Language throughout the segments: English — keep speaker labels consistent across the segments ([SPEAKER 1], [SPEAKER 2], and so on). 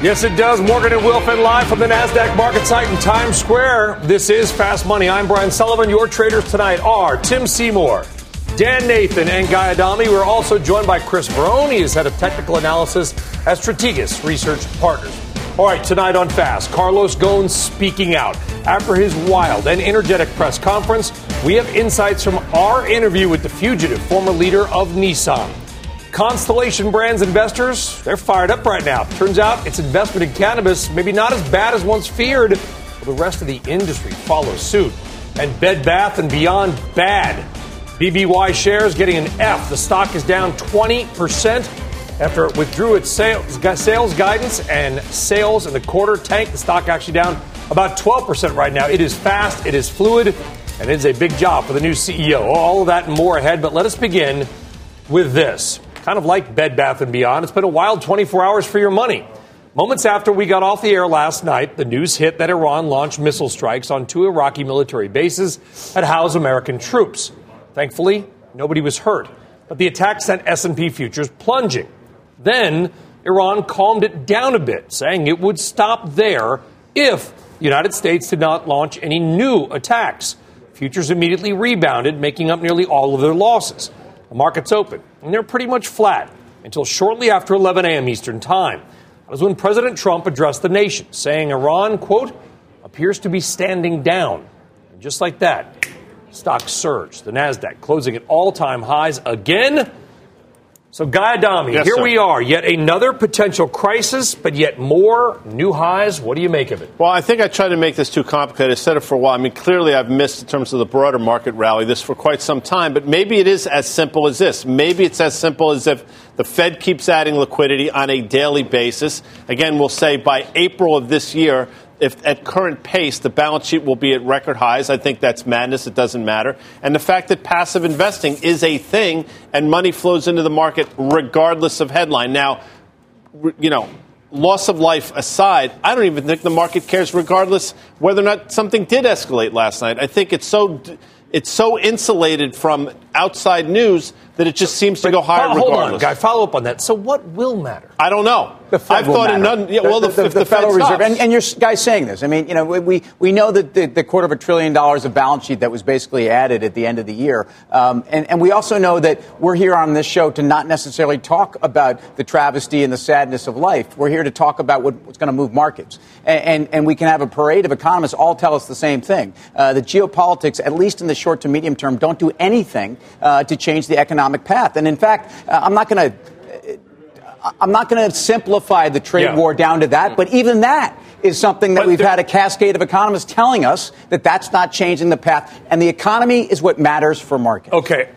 [SPEAKER 1] Yes, it does. Morgan and Wilfin live from the NASDAQ market site in Times Square. This is Fast Money. I'm Brian Sullivan. Your traders tonight are Tim Seymour, Dan Nathan, and Guy Adami. We're also joined by Chris Verrone. He is head of technical analysis at Strategas Research Partners. All right, tonight on Fast, Carlos Ghosn speaking out. After his wild and energetic press conference, we have insights from our interview with the fugitive, former leader of Nissan. Constellation Brands investors, they're fired up right now. Turns out its investment in cannabis maybe not as bad as once feared. Well, the rest of the industry follows suit. And Bed Bath and Beyond bad. BBY shares getting an F. The stock is down 20% after it withdrew its sales, sales guidance and sales in the quarter tanked. The stock actually down about 12% right now. It is fast, it is fluid, and it is a big job for the new CEO. All of that and more ahead, but let us begin with this kind of like Bed Bath & Beyond. It's been a wild 24 hours for your money. Moments after we got off the air last night, the news hit that Iran launched missile strikes on two Iraqi military bases that house American troops. Thankfully, nobody was hurt, but the attack sent S&P futures plunging. Then Iran calmed it down a bit, saying it would stop there if the United States did not launch any new attacks. Futures immediately rebounded, making up nearly all of their losses. The market's open, and they're pretty much flat until shortly after 11 a.m. Eastern Time. That was when President Trump addressed the nation, saying Iran, quote, appears to be standing down. And just like that, stocks surged. The NASDAQ closing at all time highs again so, Guy Adami, yes, here sir. we are, yet another potential crisis, but yet more new highs. What do you make of it?
[SPEAKER 2] Well, I think I tried to make this too complicated. I said it for a while. I mean, clearly I've missed, in terms of the broader market rally, this for quite some time, but maybe it is as simple as this. Maybe it's as simple as if the Fed keeps adding liquidity on a daily basis. Again, we'll say by April of this year, if at current pace the balance sheet will be at record highs, I think that's madness. It doesn't matter. And the fact that passive investing is a thing and money flows into the market regardless of headline. Now, you know, loss of life aside, I don't even think the market cares regardless whether or not something did escalate last night. I think it's so it's so insulated from outside news that it just seems to go higher.
[SPEAKER 1] Hold regardless. on, guy. Follow up on that. So what will matter?
[SPEAKER 2] I don't know.
[SPEAKER 3] The Fed I've thought matter. none. Yeah, well, the, the, the, the Federal Reserve, and, and, your guys saying this. I mean, you know, we we know that the, the, quarter of a trillion dollars of balance sheet that was basically added at the end of the year, um, and and we also know that we're here on this show to not necessarily talk about the travesty and the sadness of life. We're here to talk about what, what's going to move markets, and, and, and we can have a parade of economists all tell us the same thing. Uh, the geopolitics, at least in the short to medium term, don't do anything uh, to change the economic path. And in fact, uh, I'm not going to I'm not going to simplify the trade yeah. war down to that, but even that is something that but we've had a cascade of economists telling us that that's not changing the path. And the economy is what matters for markets.
[SPEAKER 1] Okay.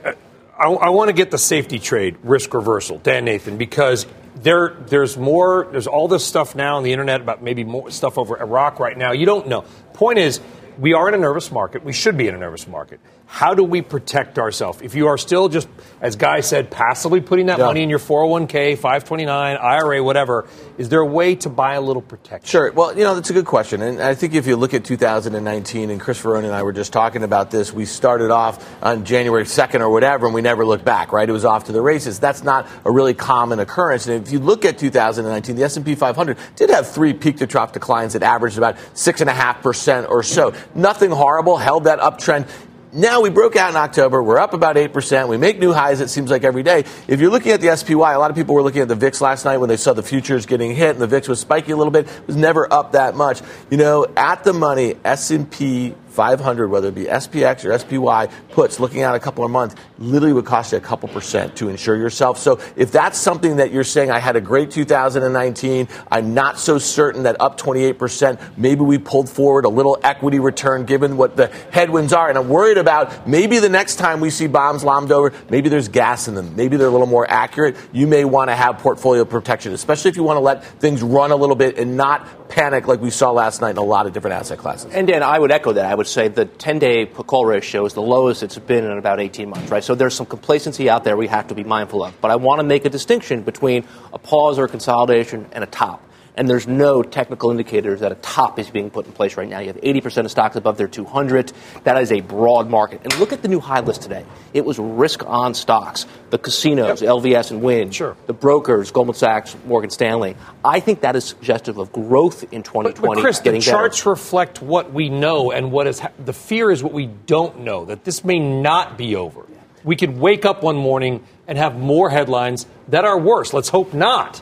[SPEAKER 1] I, I want to get the safety trade risk reversal, Dan Nathan, because there, there's more, there's all this stuff now on the internet about maybe more stuff over Iraq right now. You don't know. Point is, we are in a nervous market. We should be in a nervous market. How do we protect ourselves? If you are still just, as Guy said, passively putting that yeah. money in your 401k, 529, IRA, whatever, is there a way to buy a little protection?
[SPEAKER 4] Sure. Well, you know, that's a good question. And I think if you look at 2019, and Chris Verrone and I were just talking about this, we started off on January 2nd or whatever, and we never looked back, right? It was off to the races. That's not a really common occurrence. And if you look at 2019, the S&P 500 did have three peak to trough declines that averaged about 6.5% or so. Nothing horrible, held that uptrend now we broke out in October. We're up about 8%. We make new highs, it seems like every day. If you're looking at the SPY, a lot of people were looking at the VIX last night when they saw the futures getting hit and the VIX was spiking a little bit. It was never up that much. You know, at the money, S&P 500, whether it be SPX or SPY puts, looking at a couple of months, literally would cost you a couple percent to insure yourself. So if that's something that you're saying, I had a great 2019, I'm not so certain that up 28%, maybe we pulled forward a little equity return given what the headwinds are. And I'm worried about maybe the next time we see bombs lobbed over, maybe there's gas in them. Maybe they're a little more accurate. You may want to have portfolio protection, especially if you want to let things run a little bit and not panic like we saw last night in a lot of different asset classes.
[SPEAKER 5] And Dan, I would echo that. I would say the 10-day call ratio is the lowest it's been in about 18 months, right? So there's some complacency out there we have to be mindful of. But I want to make a distinction between a pause or a consolidation and a top and there's no technical indicators that a top is being put in place right now. You have 80% of stocks above their 200. That is a broad market. And look at the new high list today. It was risk on stocks, the casinos, yep. LVS and Wynn,
[SPEAKER 1] sure.
[SPEAKER 5] the brokers, Goldman Sachs, Morgan Stanley. I think that is suggestive of growth in 2020.
[SPEAKER 1] But, but Chris,
[SPEAKER 5] the
[SPEAKER 1] charts
[SPEAKER 5] better.
[SPEAKER 1] reflect what we know, and what is ha- the fear is what we don't know. That this may not be over. We could wake up one morning and have more headlines that are worse. Let's hope not.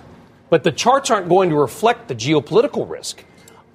[SPEAKER 1] But the charts aren't going to reflect the geopolitical risk.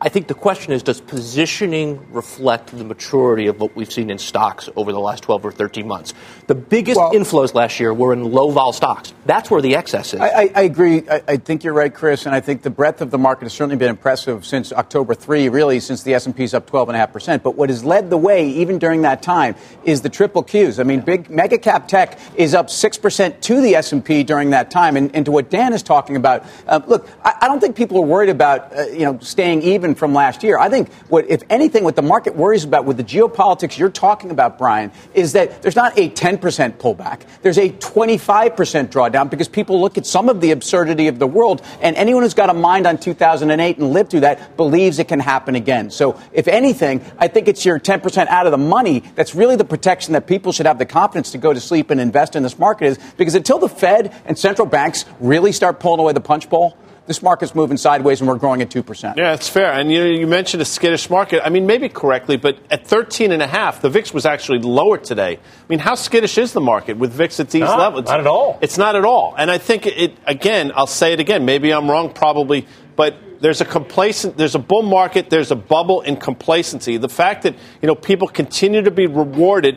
[SPEAKER 5] I think the question is does positioning reflect the maturity of what we've seen in stocks over the last 12 or 13 months? The biggest well, inflows last year were in low vol stocks. That's where the excess is.
[SPEAKER 3] I, I agree. I, I, think you're right, Chris, and I think the breadth of the market has certainly been impressive since October 3, really, since the S&P's up 12.5%. But what has led the way, even during that time, is the triple Qs. I mean, big mega cap tech is up 6% to the S&P during that time. And, and to what Dan is talking about, uh, look, I, I, don't think people are worried about, uh, you know, staying even from last year. I think what, if anything, what the market worries about with the geopolitics you're talking about, Brian, is that there's not a 10% pullback. There's a 25% drawdown because people look at some of the absurdity of the world, and anyone who's got a mind on 2008 and lived through that believes it can happen again. So, if anything, I think it's your 10% out of the money that's really the protection that people should have the confidence to go to sleep and invest in this market is because until the Fed and central banks really start pulling away the punch bowl, this market's moving sideways and we're growing at 2%.
[SPEAKER 2] Yeah, that's fair. And you, you mentioned a skittish market. I mean, maybe correctly, but at 13 and a half, the VIX was actually lower today. I mean, how skittish is the market with VIX at these
[SPEAKER 1] no,
[SPEAKER 2] levels?
[SPEAKER 1] Not at all.
[SPEAKER 2] It's not at all. And I think it, again, I'll say it again. Maybe I'm wrong, probably, but there's a complacent there's a bull market there's a bubble in complacency the fact that you know people continue to be rewarded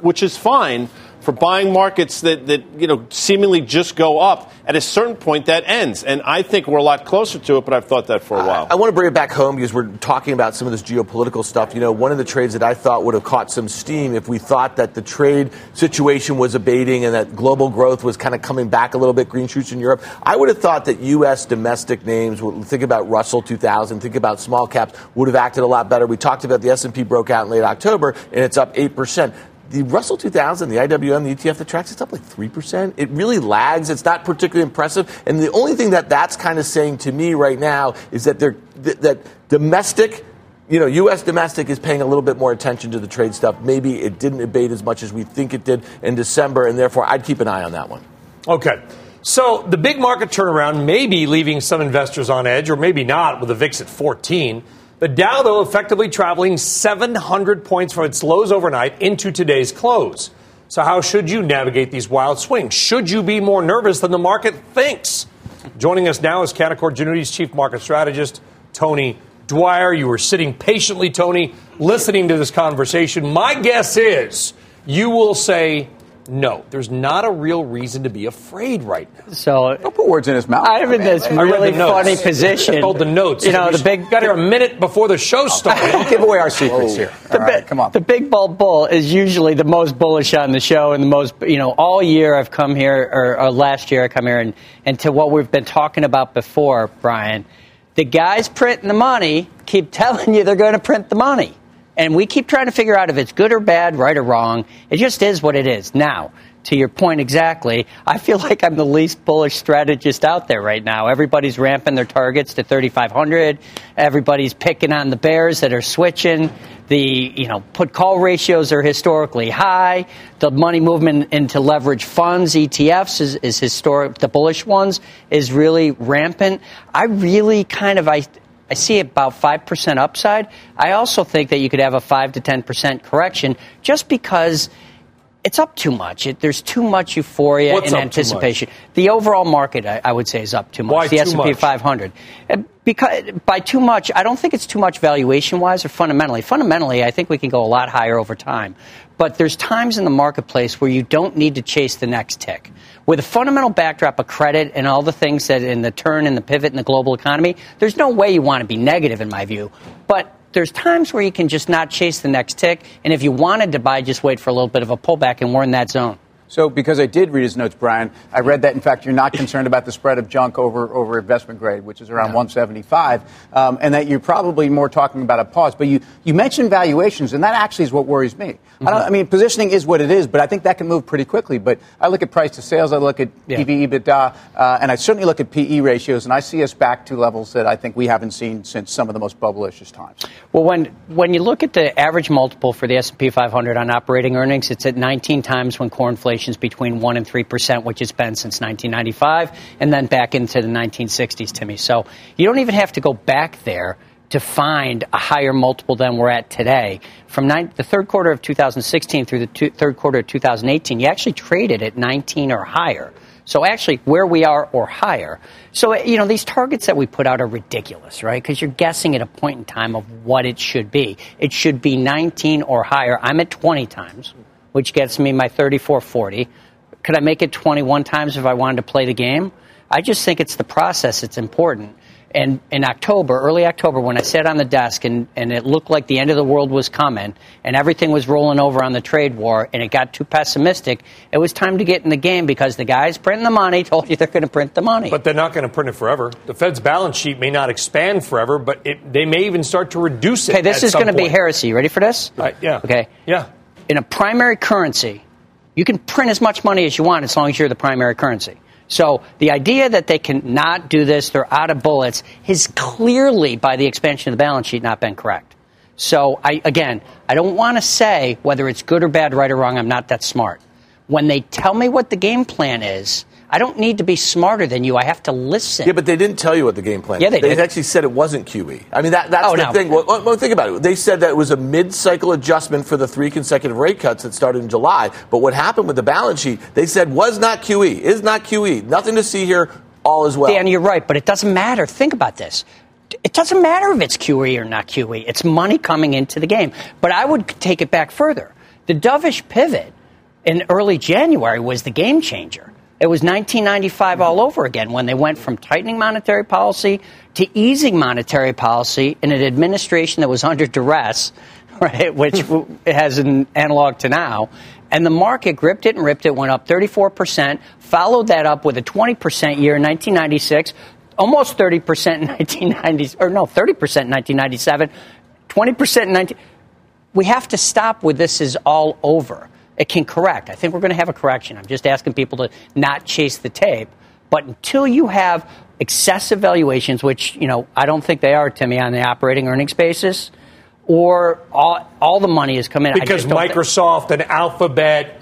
[SPEAKER 2] which is fine for buying markets that, that you know seemingly just go up. At a certain point, that ends, and I think we're a lot closer to it. But I've thought that for a while.
[SPEAKER 4] I, I want to bring it back home because we're talking about some of this geopolitical stuff. You know, one of the trades that I thought would have caught some steam if we thought that the trade situation was abating and that global growth was kind of coming back a little bit, green shoots in Europe. I would have thought that U.S. domestic names, think about Russell 2000, think about small caps, would have acted a lot better. We talked about the S&P broke out in late October and it's up eight percent the Russell 2000, the IWM, the ETF that tracks, it's up like 3%. It really lags. It's not particularly impressive. And the only thing that that's kind of saying to me right now is that they're, that domestic, you know, U.S. domestic is paying a little bit more attention to the trade stuff. Maybe it didn't abate as much as we think it did in December, and therefore I'd keep an eye on that one.
[SPEAKER 1] Okay. So the big market turnaround may be leaving some investors on edge, or maybe not, with the VIX at 14. The Dow, though, effectively traveling 700 points from its lows overnight into today's close. So, how should you navigate these wild swings? Should you be more nervous than the market thinks? Joining us now is Canaccord Genuity's chief market strategist, Tony Dwyer. You were sitting patiently, Tony, listening to this conversation. My guess is you will say no, there's not a real reason to be afraid right now.
[SPEAKER 3] So don't put words in his mouth.
[SPEAKER 6] I'm in this really funny position.
[SPEAKER 1] Hold the notes.
[SPEAKER 6] You know, the big
[SPEAKER 1] got here a minute before the show oh, started.
[SPEAKER 3] don't give away our secrets Whoa. here.
[SPEAKER 6] The right, come on. The big bull bull is usually the most bullish on the show, and the most you know all year I've come here, or, or last year I come here, and and to what we've been talking about before, Brian. The guys printing the money keep telling you they're going to print the money. And we keep trying to figure out if it's good or bad, right or wrong. It just is what it is. Now, to your point exactly, I feel like I'm the least bullish strategist out there right now. Everybody's ramping their targets to 3,500. Everybody's picking on the bears that are switching. The you know put call ratios are historically high. The money movement into leverage funds, ETFs, is, is historic. The bullish ones is really rampant. I really kind of I I see about 5% upside. I also think that you could have a 5 to 10% correction just because it's up too much. It, there's too much euphoria
[SPEAKER 1] What's
[SPEAKER 6] and anticipation. The overall market, I, I, would say, is up too much.
[SPEAKER 1] Why
[SPEAKER 6] the
[SPEAKER 1] S&P
[SPEAKER 6] 500. Because by too much, I don't think it's too much valuation wise or fundamentally. Fundamentally, I think we can go a lot higher over time. But there's times in the marketplace where you don't need to chase the next tick. With a fundamental backdrop of credit and all the things that in the turn and the pivot in the global economy, there's no way you want to be negative in my view. But there's times where you can just not chase the next tick. And if you wanted to buy, just wait for a little bit of a pullback, and we're in that zone.
[SPEAKER 3] So, because I did read his notes, Brian, I read that, in fact, you're not concerned about the spread of junk over, over investment grade, which is around 175, um, and that you're probably more talking about a pause. But you, you mentioned valuations, and that actually is what worries me. Mm-hmm. I, I, mean, positioning is what it is, but I think that can move pretty quickly. But I look at price to sales, I look at yeah. EV, EBITDA, uh, and I certainly look at PE ratios, and I see us back to levels that I think we haven't seen since some of the most bubblicious times.
[SPEAKER 6] Well, when, when you look at the average multiple for the S&P 500 on operating earnings, it's at 19 times when core inflation is between 1 and 3 percent, which it's been since 1995, and then back into the 1960s, Timmy. So you don't even have to go back there to find a higher multiple than we're at today. From nine, the third quarter of 2016 through the two, third quarter of 2018, you actually traded at 19 or higher. So actually, where we are or higher. So, you know, these targets that we put out are ridiculous, right? Because you're guessing at a point in time of what it should be. It should be 19 or higher. I'm at 20 times, which gets me my 3440. Could I make it 21 times if I wanted to play the game? I just think it's the process. that's important. And in October, early October, when I sat on the desk and, and it looked like the end of the world was coming and everything was rolling over on the trade war and it got too pessimistic, it was time to get in the game because the guys printing the money told you they're going to print the money.
[SPEAKER 1] But they're not going to print it forever. The Fed's balance sheet may not expand forever, but it, they may even start to reduce it.
[SPEAKER 6] Okay, this is going to be heresy. Ready for this?
[SPEAKER 1] Uh, yeah.
[SPEAKER 6] Okay.
[SPEAKER 1] Yeah.
[SPEAKER 6] In a primary currency, you can print as much money as you want as long as you're the primary currency. So the idea that they cannot do this, they're out of bullets, has clearly, by the expansion of the balance sheet, not been correct. So I, again, I don't want to say whether it's good or bad, right or wrong. I'm not that smart. When they tell me what the game plan is, I don't need to be smarter than you. I have to listen.
[SPEAKER 4] Yeah, but they didn't tell you what the game plan.
[SPEAKER 6] Yeah, they,
[SPEAKER 4] they
[SPEAKER 6] did.
[SPEAKER 4] actually said it wasn't QE. I mean, that, that's
[SPEAKER 6] oh,
[SPEAKER 4] the
[SPEAKER 6] no.
[SPEAKER 4] thing. Well, well, think about it. They said that it was a mid-cycle adjustment for the three consecutive rate cuts that started in July. But what happened with the balance sheet? They said was not QE, is not QE. Nothing to see here. All is well.
[SPEAKER 6] Dan, you're right, but it doesn't matter. Think about this. It doesn't matter if it's QE or not QE. It's money coming into the game. But I would take it back further. The dovish pivot in early January was the game changer. It was 1995 all over again when they went from tightening monetary policy to easing monetary policy in an administration that was under duress, right, which hmm. has an analog to now. And the market gripped it and ripped it, went up 34%, followed that up with a 20% year in 1996, almost 30% in 1990, or no, 30% in 1997, 20% in 19. We have to stop with this is all over it can correct. I think we're going to have a correction. I'm just asking people to not chase the tape. But until you have excessive valuations, which, you know, I don't think they are, Timmy, on the operating earnings basis, or all, all the money is coming
[SPEAKER 1] Because Microsoft and Alphabet,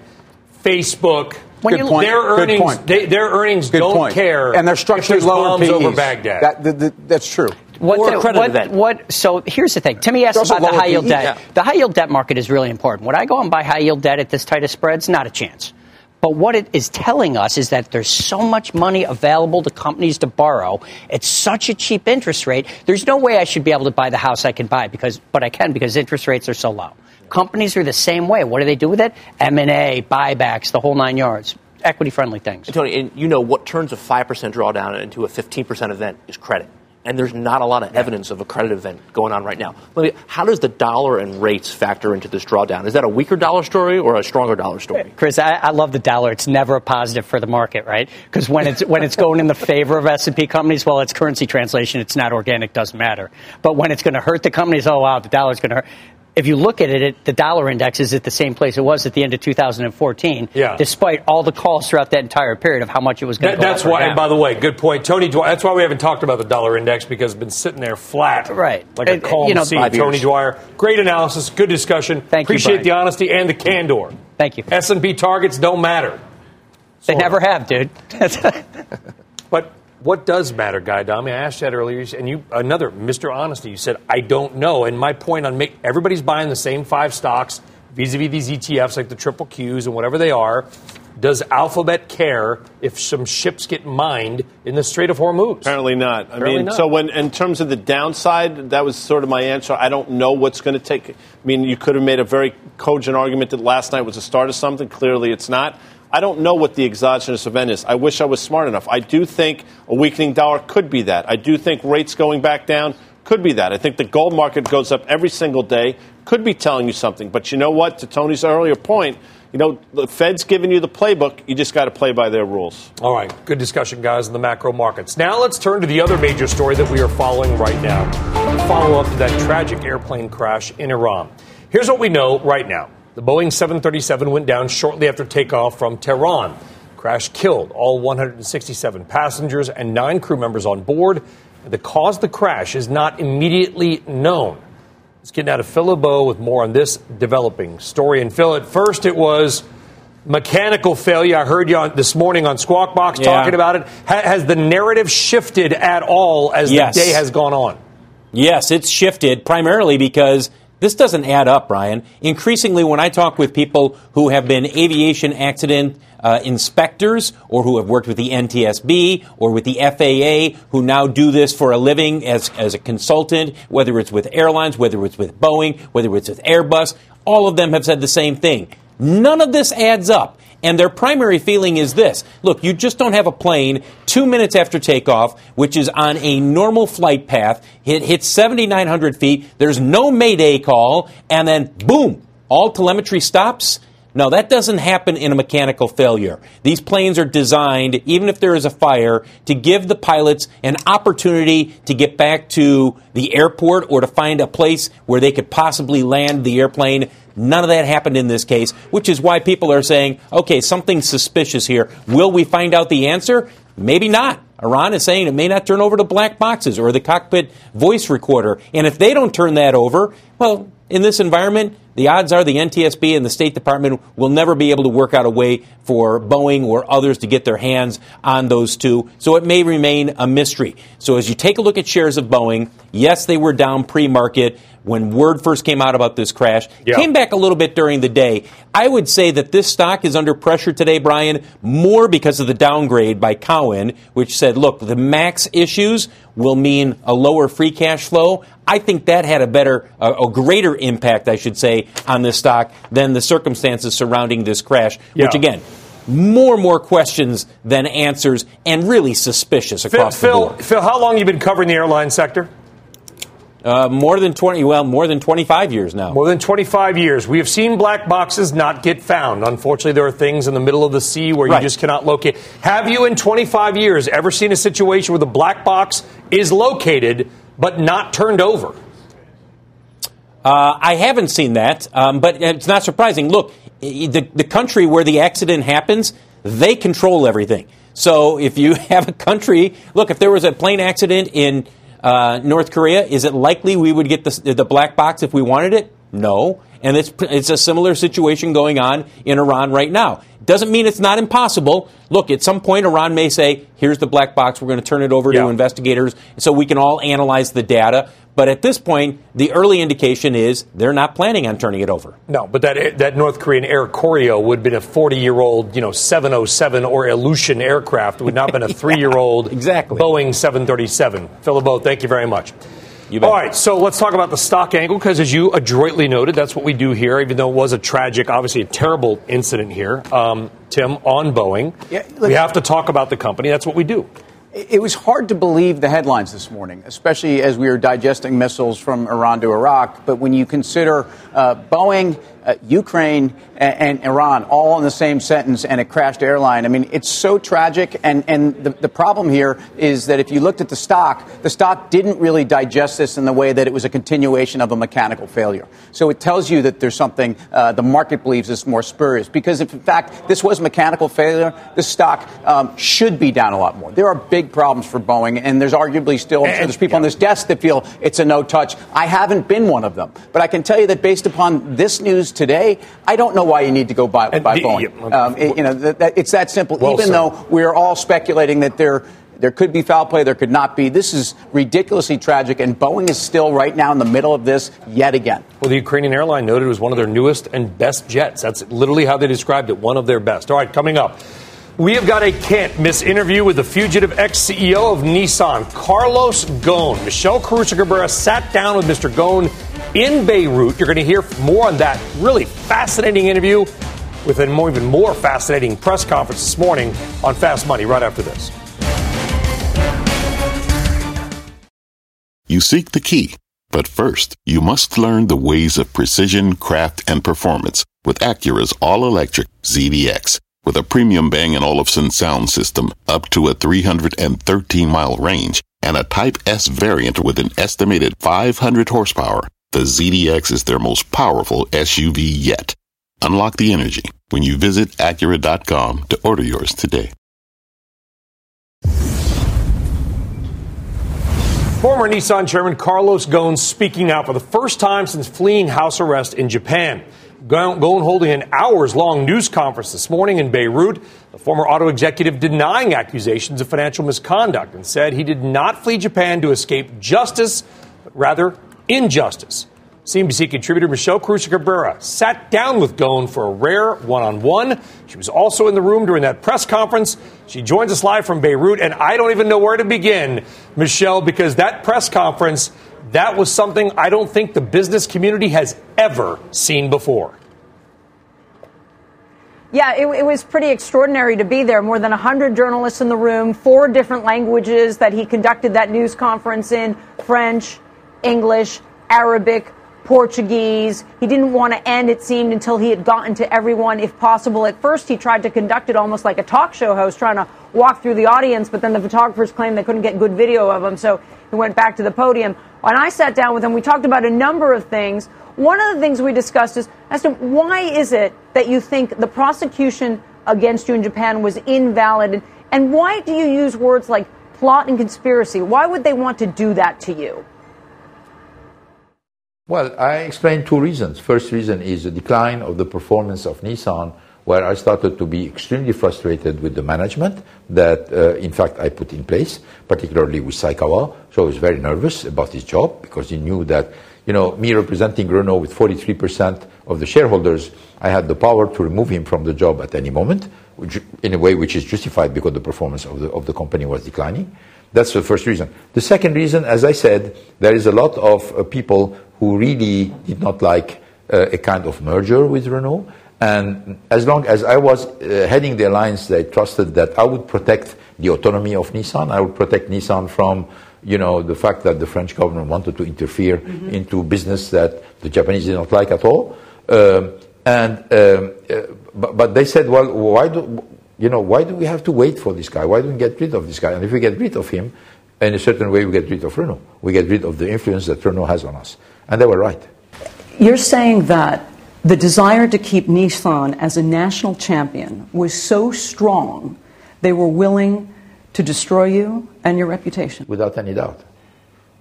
[SPEAKER 1] Facebook,
[SPEAKER 3] when Good point.
[SPEAKER 1] Their earnings,
[SPEAKER 3] Good point.
[SPEAKER 1] They, their earnings
[SPEAKER 3] Good
[SPEAKER 1] don't
[SPEAKER 3] point.
[SPEAKER 1] care,
[SPEAKER 3] and they're structurally lower
[SPEAKER 1] bombs
[SPEAKER 3] PEs.
[SPEAKER 1] over Baghdad.
[SPEAKER 3] That, the, the, that's true.
[SPEAKER 6] What,
[SPEAKER 5] or
[SPEAKER 6] the,
[SPEAKER 5] credit
[SPEAKER 6] what,
[SPEAKER 5] event.
[SPEAKER 6] what, so here's the thing. Timmy asked about the high yield debt.
[SPEAKER 5] Yeah.
[SPEAKER 6] The high yield debt market is really important. Would I go and buy high yield debt at this tight of spreads? Not a chance. But what it is telling us is that there's so much money available to companies to borrow at such a cheap interest rate. There's no way I should be able to buy the house I can buy because, but I can because interest rates are so low. Companies are the same way. What do they do with it? M and A, buybacks, the whole nine yards equity friendly things.
[SPEAKER 5] And Tony, and you know what turns a 5% drawdown into a 15% event is credit. And there's not a lot of evidence of a credit event going on right now. How does the dollar and rates factor into this drawdown? Is that a weaker dollar story or a stronger dollar story?
[SPEAKER 6] Uh, Chris, I, I love the dollar. It's never a positive for the market, right? Because when it's when it's going in the favor of S and P companies, well, it's currency translation. It's not organic. Doesn't matter. But when it's going to hurt the companies, oh wow, the dollar's going to hurt if you look at it, it, the dollar index is at the same place it was at the end of 2014,
[SPEAKER 1] yeah.
[SPEAKER 6] despite all the calls throughout that entire period of how much it was going
[SPEAKER 1] that,
[SPEAKER 6] to go
[SPEAKER 1] That's why, and by the way, good point. Tony, Dwyer, that's why we haven't talked about the dollar index because it's been sitting there flat.
[SPEAKER 6] Right.
[SPEAKER 1] Like a calm
[SPEAKER 6] you know,
[SPEAKER 1] sea. Tony Dwyer, great analysis, good discussion.
[SPEAKER 6] Thank
[SPEAKER 1] Appreciate
[SPEAKER 6] you,
[SPEAKER 1] the honesty and the candor.
[SPEAKER 6] Thank you.
[SPEAKER 1] S&P targets don't matter.
[SPEAKER 6] They never have, dude.
[SPEAKER 1] but what does matter, Guy Adami? I asked that earlier, and you another Mr. Honesty. You said I don't know, and my point on make everybody's buying the same five stocks. vis-a-vis these ETFs like the triple Qs and whatever they are, does Alphabet care if some ships get mined in the Strait of Hormuz?
[SPEAKER 2] Apparently not.
[SPEAKER 1] Apparently
[SPEAKER 2] I mean,
[SPEAKER 1] not.
[SPEAKER 2] so when in terms of the downside, that was sort of my answer. I don't know what's going to take. I mean, you could have made a very cogent argument that last night was the start of something. Clearly, it's not. I don't know what the exogenous event is. I wish I was smart enough. I do think a weakening dollar could be that. I do think rates going back down could be that. I think the gold market goes up every single day, could be telling you something. But you know what? To Tony's earlier point, you know, the Fed's giving you the playbook. You just got to play by their rules.
[SPEAKER 1] All right. Good discussion, guys, in the macro markets. Now let's turn to the other major story that we are following right now. Follow up to that tragic airplane crash in Iran. Here's what we know right now. The Boeing 737 went down shortly after takeoff from Tehran. Crash killed all 167 passengers and nine crew members on board. The cause of the crash is not immediately known. Let's get now to Phil LeBeau with more on this developing story. And Phil, at first it was mechanical failure. I heard you on, this morning on Squawk Box
[SPEAKER 7] Yeah.
[SPEAKER 1] talking about it. Ha- has the narrative shifted at all as
[SPEAKER 7] Yes.
[SPEAKER 1] the day has gone on?
[SPEAKER 7] Yes, it's shifted primarily because this doesn't add up, Brian. Increasingly, when I talk with people who have been aviation accident uh, inspectors or who have worked with the NTSB or with the FAA, who now do this for a living as, as a consultant, whether it's with airlines, whether it's with Boeing, whether it's with Airbus, all of them have said the same thing. None of this adds up. And their primary feeling is this look, you just don't have a plane two minutes after takeoff, which is on a normal flight path. It hits 7,900 feet. There's no Mayday call. And then, boom, all telemetry stops. No, that doesn't happen in a mechanical failure. These planes are designed, even if there is a fire, to give the pilots an opportunity to get back to the airport or to find a place where they could possibly land the airplane. None of that happened in this case, which is why people are saying, okay, something's suspicious here. Will we find out the answer? Maybe not. Iran is saying it may not turn over to black boxes or the cockpit voice recorder. And if they don't turn that over, well, in this environment, the odds are the NTSB and the State Department will never be able to work out a way for Boeing or others to get their hands on those two. So it may remain a mystery. So as you take a look at shares of Boeing, yes, they were down pre market when word first came out about this crash.
[SPEAKER 1] Yeah.
[SPEAKER 7] Came back a little bit during the day. I would say that this stock is under pressure today, Brian, more because of the downgrade by Cowen, which said, look, the max issues will mean a lower free cash flow. I think that had a better, a, a greater impact, I should say, on this stock than the circumstances surrounding this crash, which again, more and more questions than answers and really suspicious
[SPEAKER 1] Phil,
[SPEAKER 7] across the board.
[SPEAKER 1] Phil, how long have you been covering the airline sector?
[SPEAKER 7] Uh, more than 20, well, more than 25 years now.
[SPEAKER 1] More than 25 years. We have seen black boxes not get found. Unfortunately, there are things in the middle of the sea where you just cannot locate. Have you, in 25 years, ever seen a situation where the black box is located but not turned over?
[SPEAKER 7] Uh, I haven't seen that, um, but it's not surprising. Look, the, the country where the accident happens, they control everything. So if you have a country, look, if there was a plane accident in uh, North Korea, is it likely we would get the, the black box if we wanted it? No. And it's, it's a similar situation going on in Iran right now. Doesn't mean it's not impossible. Look, at some point, Iran may say, here's the black box, we're going to turn it over
[SPEAKER 1] Yeah.
[SPEAKER 7] to investigators so we can all analyze the data. But at this point, the early indication is they're not planning on turning it over.
[SPEAKER 1] No, but that that North Korean Air Koryo would have been a 40 year old, you know, 707 or Ilyushin aircraft. It would not have been a three year old
[SPEAKER 7] exactly.
[SPEAKER 1] Boeing 737. Phil LeBeau, thank you very much.
[SPEAKER 7] You bet.
[SPEAKER 1] All right, so let's talk about the stock angle because, as you adroitly noted, that's what we do here. Even though it was a tragic, obviously a terrible incident here, um, Tim on Boeing,
[SPEAKER 3] Yeah, look-
[SPEAKER 1] we have to talk about the company. That's what we do.
[SPEAKER 3] It was hard to believe the headlines this morning, especially as we were digesting missiles from Iran to Iraq. But when you consider uh, Boeing, uh, Ukraine, and, and Iran all in the same sentence and a crashed airline, I mean, it's so tragic. And, and the, the problem here is that if you looked at the stock, the stock didn't really digest this in the way that it was a continuation of a mechanical failure. So it tells you that there's something uh, the market believes is more spurious. Because if, in fact, this was mechanical failure, the stock um, should be down a lot more. There are big problems for Boeing, and there's arguably still
[SPEAKER 1] And-
[SPEAKER 3] there's people on this desk that feel it's a no touch. I haven't been one of them, but I can tell you that based upon this news today, I don't know why you need to go buy, buy
[SPEAKER 1] the-
[SPEAKER 3] Boeing.
[SPEAKER 1] yeah,
[SPEAKER 3] Um, it- you know, that, that, it's that simple.
[SPEAKER 1] Well
[SPEAKER 3] Even
[SPEAKER 1] said.
[SPEAKER 3] though we're all speculating that they're There could be foul play, there could not be. This is ridiculously tragic, and Boeing is still right now in the middle of this yet again.
[SPEAKER 1] Well, the Ukrainian airline noted it was one of their newest and best jets. That's literally how they described it, one of their best. All right, coming up. We have got a can't miss interview with the fugitive ex CEO of Nissan, Carlos Ghosn. Michelle Caruso Cabrera sat down with Mr. Ghosn in Beirut. You're going to hear more on that really fascinating interview with an even more fascinating press conference this morning on Fast Money right after this.
[SPEAKER 8] You seek the key, but first, you must learn the ways of precision, craft, and performance with Acura's all electric ZDX. With a premium Bang & Olufsen sound system up to a 313 mile range and a Type S variant with an estimated 500 horsepower, the ZDX is their most powerful SUV yet. Unlock the energy when you visit Acura.com to order yours today.
[SPEAKER 1] Former Nissan chairman Carlos Ghosn speaking out for the first time since fleeing house arrest in Japan. Ghosn holding an hours long news conference this morning in Beirut. The former auto executive denying accusations of financial misconduct and said he did not flee Japan to escape justice, but rather injustice. CNBC contributor Michelle Caruso Cabrera sat down with Ghosn for a rare one on one. She was also in the room during that press conference. She joins us live from Beirut, and I don't even know where to begin, Michelle, because that press conference that was something I don't think the business community has ever seen before.
[SPEAKER 9] Yeah, it, it, was pretty extraordinary to be there. More than 100 journalists in the room, four different languages that he conducted that news conference in French, English, Arabic, Portuguese. He didn't want to end, it seemed, until he had gotten to everyone, if possible. At first, he tried to conduct it almost like a talk show host, trying to walk through the audience, but then the photographers claimed they couldn't get good video of him, so he went back to the podium. When I sat down with him, we talked about a number of things. One of the things we discussed is as to why is it that you think the prosecution against you in Japan was invalid, and why do you use words like plot and conspiracy? Why would they want to do that to you?
[SPEAKER 10] Well, I explained two reasons. First reason is the decline of the performance of Nissan, where I started to be extremely frustrated with the management that, uh, in fact, I put in place, particularly with Saikawa. So I was very nervous about his job because he knew that you know, me representing Renault with 43% of the shareholders, I had the power to remove him from the job at any moment, which, in a way which is justified because the performance of the, of the company was declining. That's the first reason. The second reason, as I said, there is a lot of uh, people who really did not like uh, a kind of merger with Renault. And as long as I was uh, heading the alliance, they trusted that I would protect the autonomy of Nissan. I would protect Nissan from you know, the fact that the French government wanted to interfere mm-hmm. into business that the Japanese did not like at all. Um, and um, uh, but, but, they said, well, why do you know why do we have to wait for this guy? Why don't we get rid of this guy? And if we get rid of him, in a certain way, we get rid of Renault. We get rid of the influence that Renault has on us. And they were right.
[SPEAKER 11] You're saying that the desire to keep Nissan as a national champion was so strong, they were willing to destroy you and your reputation.
[SPEAKER 10] Without any doubt.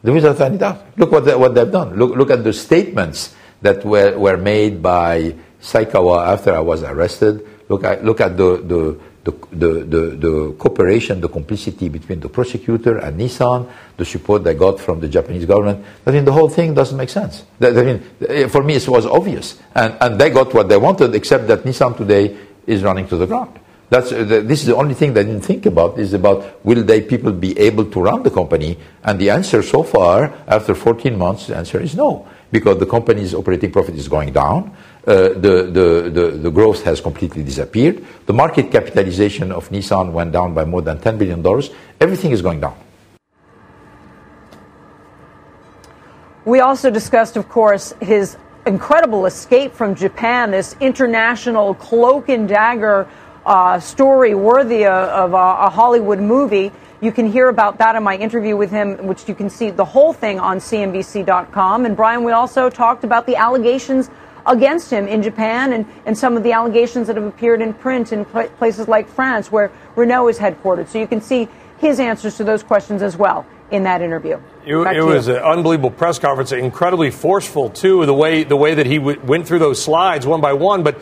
[SPEAKER 10] Without any doubt. Look what, they, what they've done. Look, look at the statements that were, were made by Saikawa after I was arrested. Look at, look at the, the, the, the, the, cooperation, the complicity between the prosecutor and Nissan, the support they got from the Japanese government. I mean, the whole thing doesn't make sense. I mean, for me, it was obvious. And, and they got what they wanted, except that Nissan today is running to the ground. That's, uh, this is the only thing they didn't think about is about will they people be able to run the company? And the answer so far, after 14 months, the answer is no, because the company's operating profit is going down. Uh, the, the, the, the, growth has completely disappeared. The market capitalization of Nissan went down by more than $10 billion. Everything is going down.
[SPEAKER 9] We also discussed, of course, his incredible escape from Japan, this international cloak and dagger uh, story worthy of, a, a Hollywood movie. You can hear about that in my interview with him, which you can see the whole thing on CNBC.com. And Brian, we also talked about the allegations against him in Japan and, and some of the allegations that have appeared in print in pl- places like France, where Renault is headquartered. So you can see his answers to those questions as well in that interview.
[SPEAKER 1] It, it was an unbelievable press conference, incredibly forceful too. The way the way that he w- went through those slides one by one, but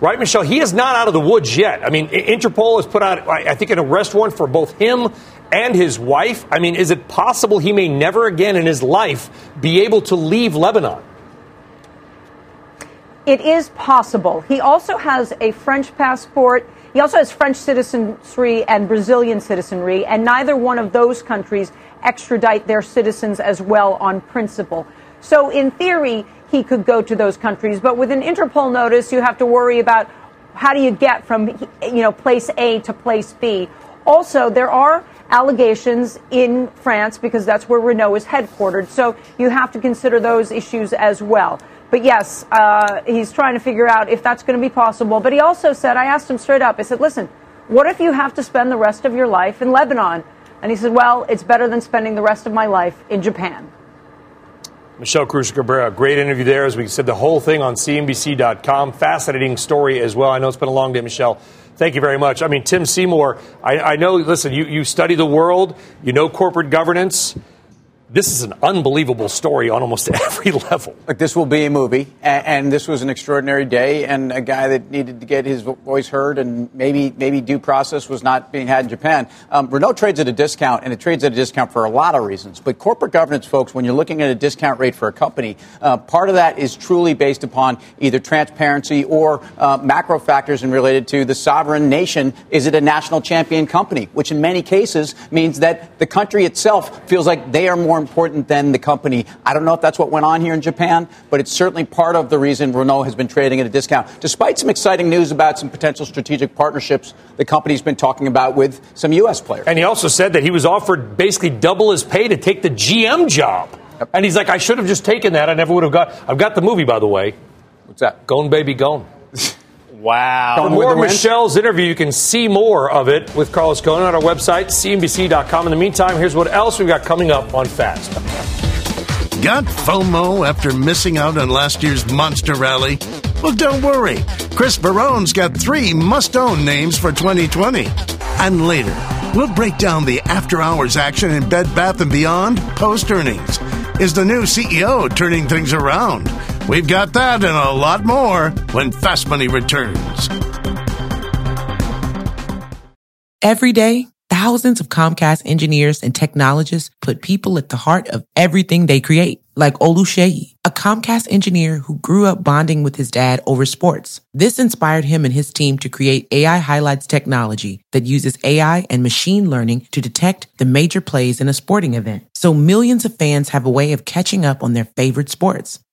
[SPEAKER 1] right, Michelle? He is not out of the woods yet. I mean, Interpol has put out, I think, an arrest warrant for both him and his wife? I mean, is it possible he may never again in his life be able to leave Lebanon?
[SPEAKER 9] It is possible. He also has a French passport. He also has French citizenry and Brazilian citizenry, and neither one of those countries extradite their citizens as well on principle. So, in theory, he could go to those countries. But with an Interpol notice, you have to worry about how do you get from you know place A to place B. Also, there are allegations in France because that's where Renault is headquartered. So you have to consider those issues as well. But yes, uh, he's trying to figure out if that's going to be possible. But he also said, I asked him straight up, I said, listen, what if you have to spend the rest of your life in Lebanon? And he said, well, it's better than spending the rest of my life in Japan.
[SPEAKER 1] Michelle Cruz Cabrera, great interview there. As we said, the whole thing on CNBC.com. Fascinating story as well. I know it's been a long day, Michelle. Thank you very much. I mean, Tim Seymour, I, I know, listen, you, you study the world, you know corporate governance this is an unbelievable story on almost every level.
[SPEAKER 3] This will be a movie, and, and, this was an extraordinary day, and a guy that needed to get his voice heard, and maybe maybe due process was not being had in Japan. Um, Renault trades at a discount, and it trades at a discount for a lot of reasons. But corporate governance, folks, when you're looking at a discount rate for a company, uh, part of that is truly based upon either transparency or uh, macro factors and related to the sovereign nation. Is it a national champion company? Which in many cases means that the country itself feels like they are more important than the company. I don't know if that's what went on here in Japan, but it's certainly part of the reason Renault has been trading at a discount, despite some exciting news about some potential strategic partnerships the company's been talking about with some U.S. players.
[SPEAKER 1] And he also said that he was offered basically double his pay to take the GM job. Yep. And he's like, I should have just taken that. I never would have got. I've got the movie, by the way.
[SPEAKER 3] What's that?
[SPEAKER 1] Gone, baby, gone.
[SPEAKER 2] Wow.
[SPEAKER 1] For more Michelle's interview, you can see more of it with Carlos Ghosn on our website, cnbc.com. In the meantime, here's what else we've got coming up on Fast.
[SPEAKER 12] Got FOMO after missing out on last year's Monster Rally? Well, don't worry. Chris Verrone's got three must own names for 2020. And later, we'll break down the after hours action in Bed Bath & Beyond post earnings. Is the new CEO turning things around? We've got that and a lot more when Fast Money returns.
[SPEAKER 13] Every day, thousands of Comcast engineers and technologists put people at the heart of everything they create, like Oluseyi, a Comcast engineer who grew up bonding with his dad over sports. This inspired him and his team to create AI Highlights technology that uses AI and machine learning to detect the major plays in a sporting event. So millions of fans have a way of catching up on their favorite sports.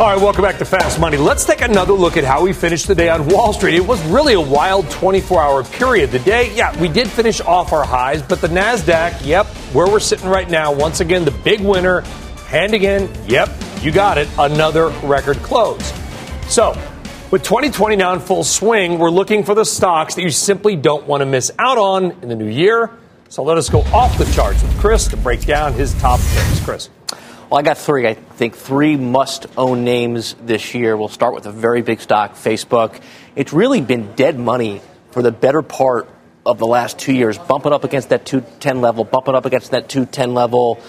[SPEAKER 1] All right, welcome back to Fast Money. Let's take another look at how we finished the day on Wall Street. It was really a wild 24 hour period. The day, yeah, we did finish off our highs, but the NASDAQ, yep, where we're sitting right now, once again, the big winner, handing again, yep, you got it, another record close. So, with 2020 now in full swing, we're looking for the stocks that you simply don't want to miss out on in the new year. So let us go off the charts with Chris to break down his top picks. Chris.
[SPEAKER 5] Well, I got three. I think three must own names this year. We'll start with a very big stock, Facebook. It's really been dead money for the better part of the last two years, bumping up against that 210 level, bumping up against that 210 level.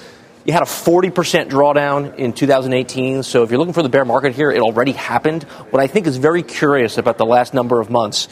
[SPEAKER 5] You had a 40% drawdown in 2018. So if you're looking for the bear market here, it already happened. What I think is very curious about the last number of months,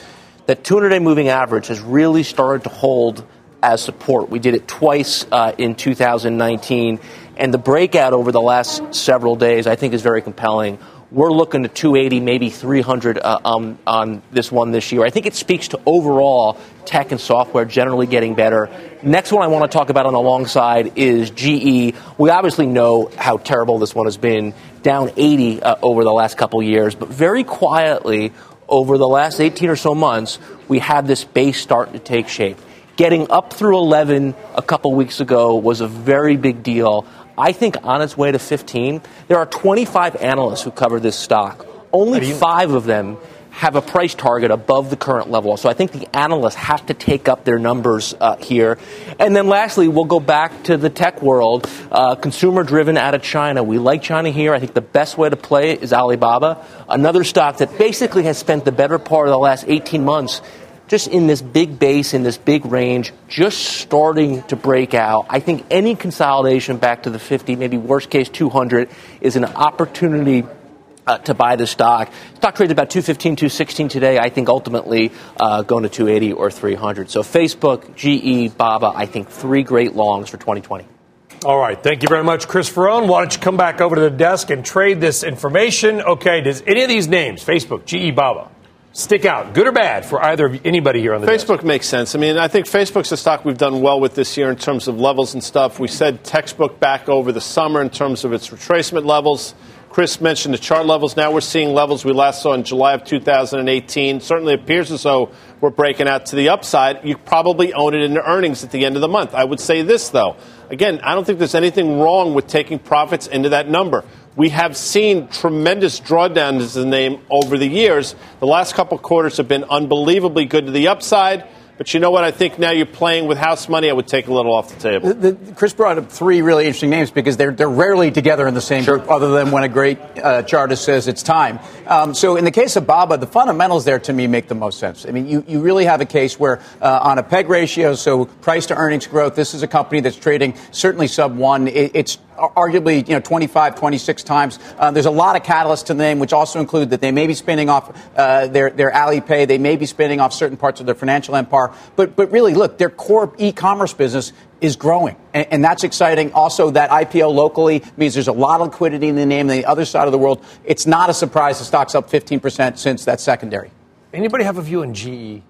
[SPEAKER 5] that 200 day moving average has really started to hold as support. We did it twice uh, in 2019. And the breakout over the last several days, I think, is very compelling. We're looking to 280, maybe 300 uh, um, on this one this year. I think it speaks to overall tech and software generally getting better. Next one I want to talk about on the long side is GE. We obviously know how terrible this one has been, down 80 uh, over the last couple years, but very quietly over the last 18 or so months, we have this base starting to take shape. Getting up through 11 a couple weeks ago was a very big deal. I think on its way to 15. There are 25 analysts who cover this stock. Only five of them have a price target above the current level. So I think the analysts have to take up their numbers uh, here. And then lastly, we'll go back to the tech world, uh, consumer driven out of China. We like China here. I think the best way to play it is Alibaba, another stock that basically has spent the better part of the last 18 months just in this big base, in this big range, just starting to break out. I think any consolidation back to the 50, maybe worst case 200, is an opportunity uh, to buy the stock. Stock trades about 215, 216 today. I think ultimately uh, going to 280 or 300. So Facebook, GE, Baba, I think three great longs for 2020.
[SPEAKER 1] All right. Thank you very much, Chris Verrone. Why don't you come back over to the desk and trade this information? Okay. Does any of these names, Facebook, GE, Baba, stick out, good or bad, for either of anybody here on the
[SPEAKER 2] Facebook
[SPEAKER 1] desk?
[SPEAKER 2] makes sense. I mean, I think Facebook's a stock we've done well with this year in terms of levels and stuff. We said textbook back over the summer in terms of its retracement levels. Chris mentioned the chart levels. Now we're seeing levels we last saw in July of 2018. Certainly appears as though we're breaking out to the upside. You probably own it in the earnings at the end of the month. I would say this, though. Again, I don't think there's anything wrong with taking profits into that number. We have seen tremendous drawdowns as the name over the years. The last couple quarters have been unbelievably good to the upside. But you know what? I think now you're playing with house money. I would take a little off the table.
[SPEAKER 3] The, the, Chris brought up three really interesting names because they're, they're rarely together in the same sure. group, other than when a great uh, chartist says it's time. Um, so in the case of Baba, the fundamentals there to me make the most sense. I mean, you, you really have a case where uh, on a PEG ratio, so price to earnings growth, this is a company that's trading certainly sub one. It, it's arguably you know 25, 26 times. Uh, there's a lot of catalysts to the name, which also include that they may be spinning off uh, their their Alipay, they may be spinning off certain parts of their financial empire, but but really look, their core e-commerce business is growing, and, and, that's exciting. Also, that IPO locally means there's a lot of liquidity in the name. On the other side of the world, it's not a surprise the stock's up 15% since that secondary.
[SPEAKER 1] Anybody have a view on GE?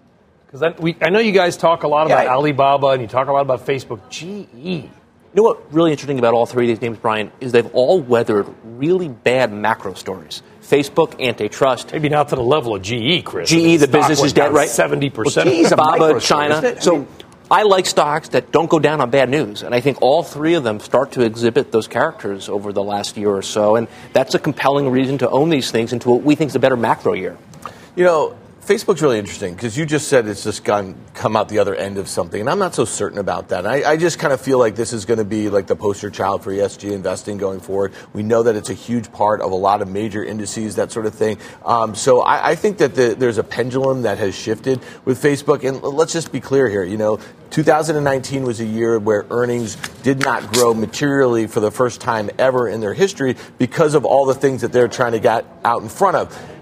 [SPEAKER 1] Because I know you guys talk a lot about yeah, I, Alibaba and you talk a lot about Facebook. GE
[SPEAKER 5] you know what really interesting about all three of these names, Brian, is they've all weathered really bad macro stories. Facebook, antitrust.
[SPEAKER 1] Maybe not to the level of GE, Chris.
[SPEAKER 5] GE, the business is dead, right?
[SPEAKER 1] 70%.
[SPEAKER 5] Well, Baba, China. So I like stocks that don't go down on bad news. And I think all three of them start to exhibit those characters over the last year or so. And that's a compelling reason to own these things into what we think is a better macro year.
[SPEAKER 4] You know, Facebook's really interesting because you just said it's just gone come out the other end of something, and I'm not so certain about that. I, I, just kind of feel like this is going to be like the poster child for ESG investing going forward. We know that it's a huge part of a lot of major indices, that sort of thing. Um, so I, I, think that the, there's a pendulum that has shifted with Facebook, and let's just be clear here. You know, 2019 was a year where earnings did not grow materially for the first time ever in their history because of all the things that they're trying to get out in front of.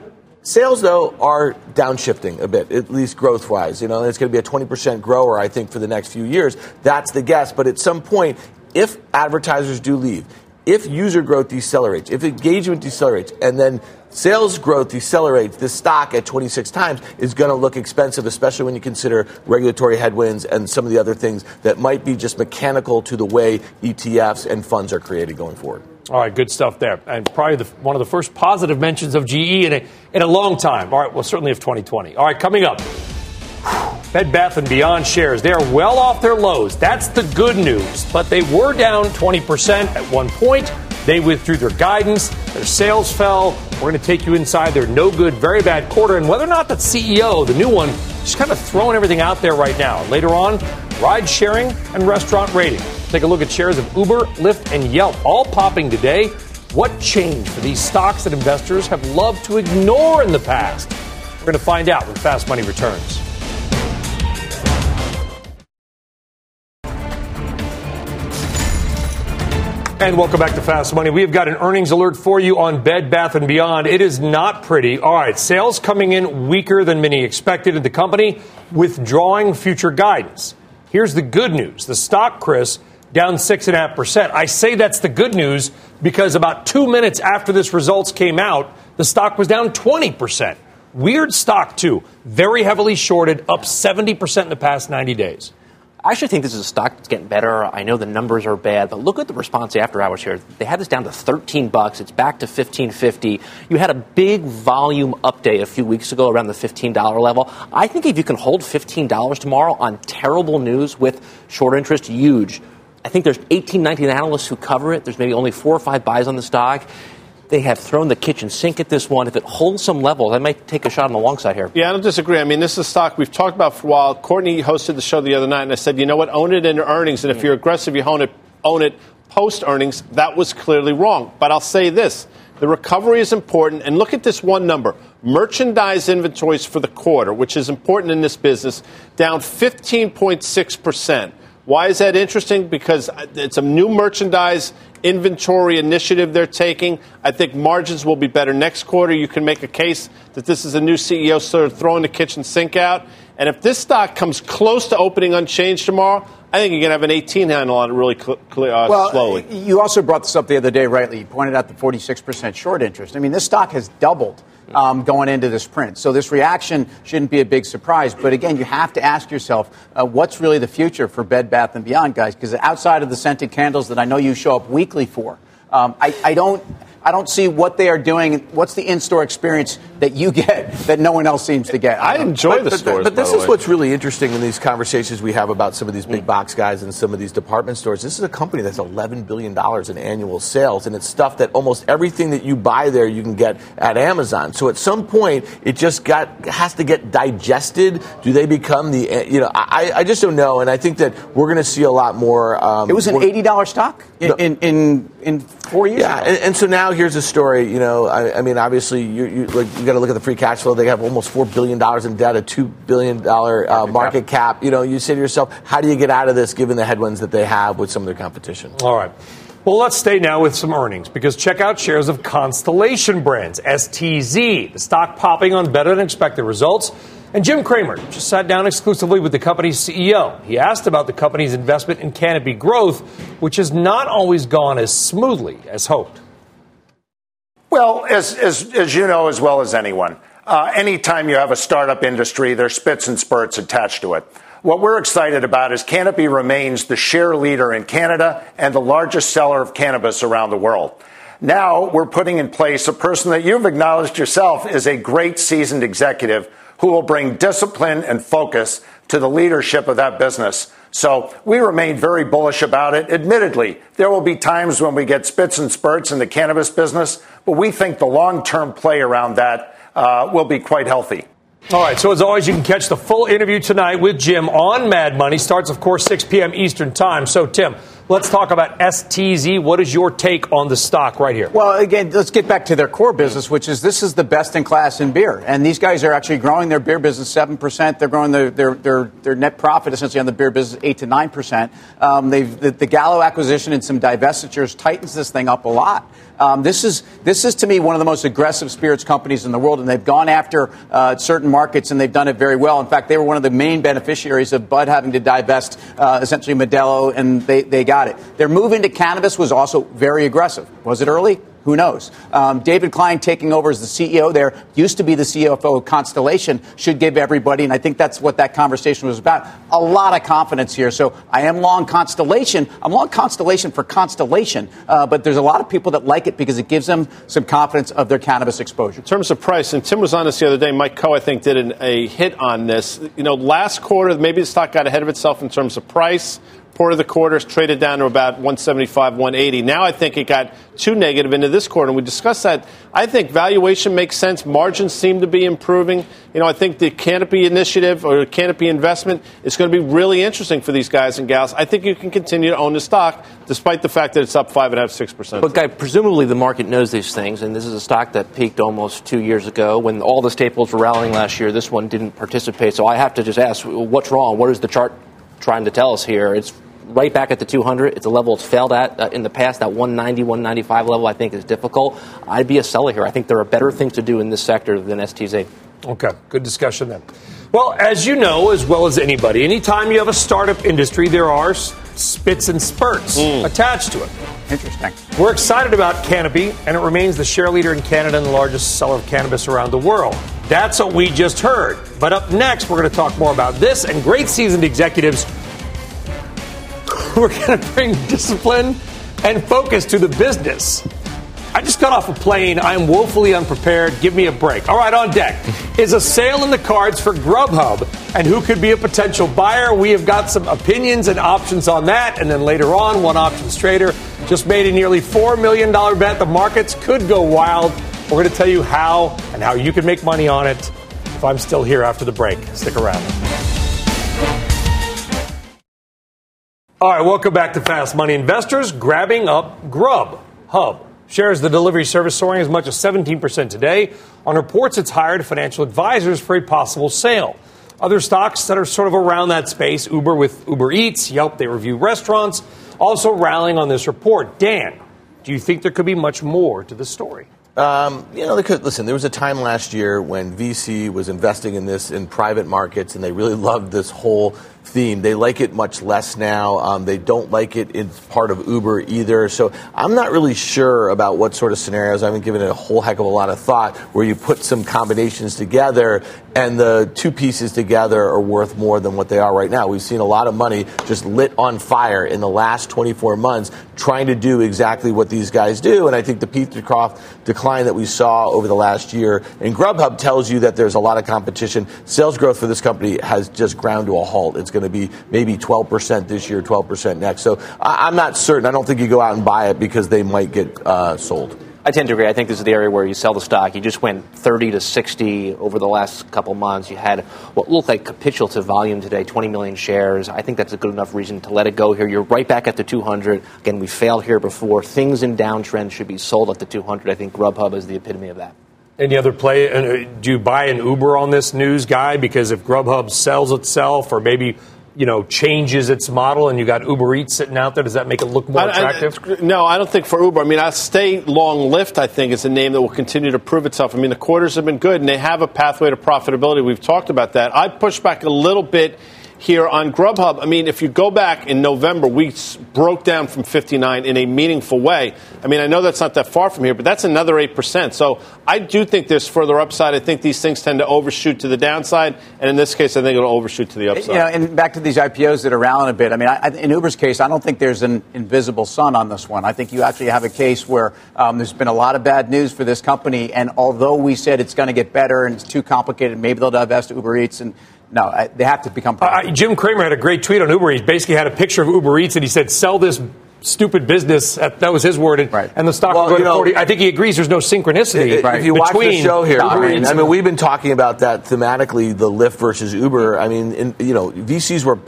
[SPEAKER 4] Sales, though, are downshifting a bit, at least growth wise. You know, it's going to be a 20% grower, I think, for the next few years. That's the guess. But at some point, if advertisers do leave, if user growth decelerates, if engagement decelerates, and then sales growth decelerates, this stock at 26 times is going to look expensive, especially when you consider regulatory headwinds and some of the other things that might be just mechanical to the way ETFs and funds are created going forward.
[SPEAKER 1] All right, good stuff there. And probably the, one of the first positive mentions of GE in a, in a long time. All right, well, certainly of 2020. All right, coming up. Bed Bath & Beyond shares, they are well off their lows. That's the good news. But they were down 20% at one point. They withdrew their guidance. Their sales fell. We're going to take you inside their no good, very bad quarter and whether or not that CEO, the new one, is kind of throwing everything out there right now. Later on, ride sharing and restaurant rating. Take a look at shares of Uber, Lyft, and Yelp, all popping today. What changed for these stocks that investors have loved to ignore in the past? We're going to find out when Fast Money returns. And welcome back to Fast Money. We have got an earnings alert for you on Bed Bath and Beyond. It is not pretty. All right, sales coming in weaker than many expected, and the company withdrawing future guidance. Here's the good news: the stock, Chris, down 6.5%. I say that's the good news because about two minutes after this results came out, the stock was down 20%. Weird stock, too. Very heavily shorted, up 70% in the past 90 days.
[SPEAKER 5] I actually think this is a stock that's getting better. I know the numbers are bad, but look at the response after hours here. They had this down to 13 bucks. It's back to 15.50. You had a big volume update a few weeks ago around the $15 level. I think if you can hold $15 tomorrow on terrible news with short interest, huge. I think there's 18, 19 analysts who cover it. There's maybe only four or five buys on the stock they have thrown the kitchen sink at this one. If it holds some level, I might take a shot on the long side here.
[SPEAKER 2] Yeah, I don't disagree. I mean, this is a stock we've talked about for a while. Courtney hosted the show the other night, and I said, you know what, own it in earnings, and if you're aggressive, you own it, own it post earnings. That was clearly wrong. But I'll say this. The recovery is important, and look at this one number. Merchandise inventories for the quarter, which is important in this business, down 15.6%. Why is that interesting? Because it's a new merchandise inventory initiative they're taking. I think margins will be better next quarter. You can make a case that this is a new CEO sort of throwing the kitchen sink out. And if this stock comes close to opening unchanged tomorrow, I think you're going to have an 18 handle on it really cl- cl- uh,
[SPEAKER 3] well,
[SPEAKER 2] slowly.
[SPEAKER 3] You also brought this up the other day, rightly. You pointed out the 46% short interest. I mean, this stock has doubled um, going into this print. So this reaction shouldn't be a big surprise. But again, you have to ask yourself, uh, what's really the future for Bed Bath and Beyond, guys? Because outside of the scented candles that I know you show up weekly for, um, I, I don't. I don't see what they are doing. What's the in-store experience that you get that no one else seems to get?
[SPEAKER 2] I, I enjoy
[SPEAKER 4] but,
[SPEAKER 2] the
[SPEAKER 4] but,
[SPEAKER 2] stores.
[SPEAKER 4] But, this
[SPEAKER 2] is
[SPEAKER 4] way. what's really interesting in these conversations we have about some of these big box guys and some of these department stores. This is a company that's 11 billion dollars in annual sales, and it's stuff that almost everything that you buy there you can get at Amazon. So at some point, it just got has to get digested. Do they become the you know? I, I just don't know, and I think that we're going to see a lot more.
[SPEAKER 3] Um, it was an eighty dollar stock in, in, in in four years.
[SPEAKER 4] Yeah, and, and, so now here's a story. You know, I, I mean, obviously, you you, like, you got to look at the free cash flow. They have almost four billion dollars in debt, a two billion dollar uh, market cap. You know, you say to yourself, how do you get out of this given the headwinds that they have with some of their competition?
[SPEAKER 1] All right. Well, let's stay now with some earnings because check out shares of Constellation Brands, STZ, the stock popping on better than expected results. And Jim Cramer just sat down exclusively with the company's CEO. He asked about the company's investment in Canopy growth, which has not always gone as smoothly as hoped.
[SPEAKER 14] Well, as, as, as you know as well as anyone, uh, anytime you have a startup industry, there's spits and spurts attached to it. What we're excited about is Canopy remains the share leader in Canada and the largest seller of cannabis around the world. Now we're putting in place a person that you've acknowledged yourself is a great seasoned executive who will bring discipline and focus to the leadership of that business. So we remain very bullish about it. Admittedly, there will be times when we get spits and spurts in the cannabis business, but we think the long term play around that uh, will be quite healthy.
[SPEAKER 1] All right, so as always, you can catch the full interview tonight with Jim on Mad Money. Starts, of course, 6 p.m. Eastern Time. So, Tim, Let's talk about STZ. What is your take on the stock right here?
[SPEAKER 3] Well, again, let's get back to their core business, which is this is the best in class in beer. And these guys are actually growing their beer business 7%. They're growing their, their, their, their net profit essentially on the beer business 8 to 9%. Um, the, the Gallo acquisition and some divestitures tightens this thing up a lot. Um, this is this is to me one of the most aggressive spirits companies in the world, and they've gone after uh, certain markets and they've done it very well. In fact, they were one of the main beneficiaries of Bud having to divest uh, essentially Modelo, and they, they got it. Their move into cannabis was also very aggressive. Was it early? Who knows? Um, David Klein taking over as the CEO there, used to be the CFO of Constellation, should give everybody, and I think that's what that conversation was about, a lot of confidence here. So I am long Constellation. I'm long Constellation for Constellation, uh, but there's a lot of people that like it because it gives them some confidence of their cannabis exposure.
[SPEAKER 2] In terms of price, and Tim was on this the other day, Mike Khouw, I think, did an, a hit on this. You know, last quarter, maybe the stock got ahead of itself in terms of price report of the quarter traded down to about 175, 180. Now I think it got too negative into this quarter, and we discussed that. I think valuation makes sense. Margins seem to be improving. You know, I think the Canopy initiative or Canopy investment is going to be really interesting for these guys and gals. I think you can continue to own the stock despite the fact that it's up five and a half, six percent.
[SPEAKER 5] But guy, presumably the market knows these things, and this is a stock that peaked almost two years ago when all the staples were rallying last year. This one didn't participate, so I have to just ask, what's wrong? What is the chart trying to tell us here? It's right back at the 200. It's a level it's failed at uh, in the past. That 190, 195 level, I think, is difficult. I'd be a seller here. I think there are better things to do in this sector than STZ.
[SPEAKER 1] Okay, good discussion then. Well, as you know as well as anybody, anytime you have a startup industry, there are spits and spurts mm. attached to it.
[SPEAKER 3] Interesting.
[SPEAKER 1] We're excited about Canopy, and it remains the share leader in Canada and the largest seller of cannabis around the world. That's what we just heard. But up next, we're going to talk more about this and great seasoned executives who are going to bring discipline and focus to the business. I just got off a plane. I'm woefully unprepared. Give me a break. All right, on deck is a sale in the cards for Grubhub and who could be a potential buyer. We have got some opinions and options on that. And then later on, one options trader just made a nearly $4 million bet. The markets could go wild. We're going to tell you how and how you can make money on it if I'm still here after the break. Stick around. All right, welcome back to Fast Money. Investors grabbing up Grub Hub. Shares the delivery service soaring as much as 17% today. On reports, it's hired financial advisors for a possible sale. Other stocks that are sort of around that space Uber with Uber Eats, Yelp, they review restaurants, also rallying on this report. Dan, do you think there could be much more to the story?
[SPEAKER 4] Um, you know, they could, listen, there was a time last year when VC was investing in this in private markets, and they really loved this whole theme. They like it much less now. Um, they don't like it in part of Uber either. So I'm not really sure about what sort of scenarios. I haven't given it a whole heck of a lot of thought where you put some combinations together and the two pieces together are worth more than what they are right now. We've seen a lot of money just lit on fire in the last 24 months trying to do exactly what these guys do. And I think the Petercroft decline that we saw over the last year in Grubhub tells you that there's a lot of competition. Sales growth for this company has just ground to a halt. It's going to be maybe 12% this year, 12% next. So I'm not certain. I don't think you go out and buy it because they might get uh, sold.
[SPEAKER 5] I tend to agree. I think this is the area where you sell the stock. You just went 30 to 60 over the last couple months. You had what looked like capitulative volume today, 20 million shares. I think that's a good enough reason to let it go here. You're right back at the 200. Again, we failed here before. Things in downtrend should be sold at the 200. I think Grubhub is the epitome of that.
[SPEAKER 1] Any other play? Uh, do you buy an Uber on this news guy? Because if Grubhub sells itself, or maybe you know, changes its model and you got Uber Eats sitting out there? Does that make it look more attractive?
[SPEAKER 2] I, I, no, I don't think for Uber. I mean, I stay long Lyft, I think, is a name that will continue to prove itself. I mean, the quarters have been good and they have a pathway to profitability. We've talked about that. I push back a little bit here on Grubhub. I mean, if you go back in November, we broke down from 59 in a meaningful way. I mean, I know that's not that far from here, but that's another 8%. So I do think there's further upside. I think these things tend to overshoot to the downside. And in this case, I think it'll overshoot to the upside.
[SPEAKER 3] You know, and back to these IPOs that are rallying a bit. I mean, I, in Uber's case, I don't think there's an invisible sun on this one. I think you actually have a case where um, there's been a lot of bad news for this company. And although we said it's going to get better and it's too complicated, maybe they'll divest Uber Eats and no, I, they have to become. Uh,
[SPEAKER 1] Jim Cramer had a great tweet on Uber. He basically had a picture of Uber Eats and he said, "Sell this stupid business." That was his word. Right. And the stock well, will to know, 40. I think he agrees. There's no synchronicity.
[SPEAKER 4] If you watch the show here, I mean, I mean, we've been talking about that thematically, the Lyft versus Uber. I mean, in, you know, VCs were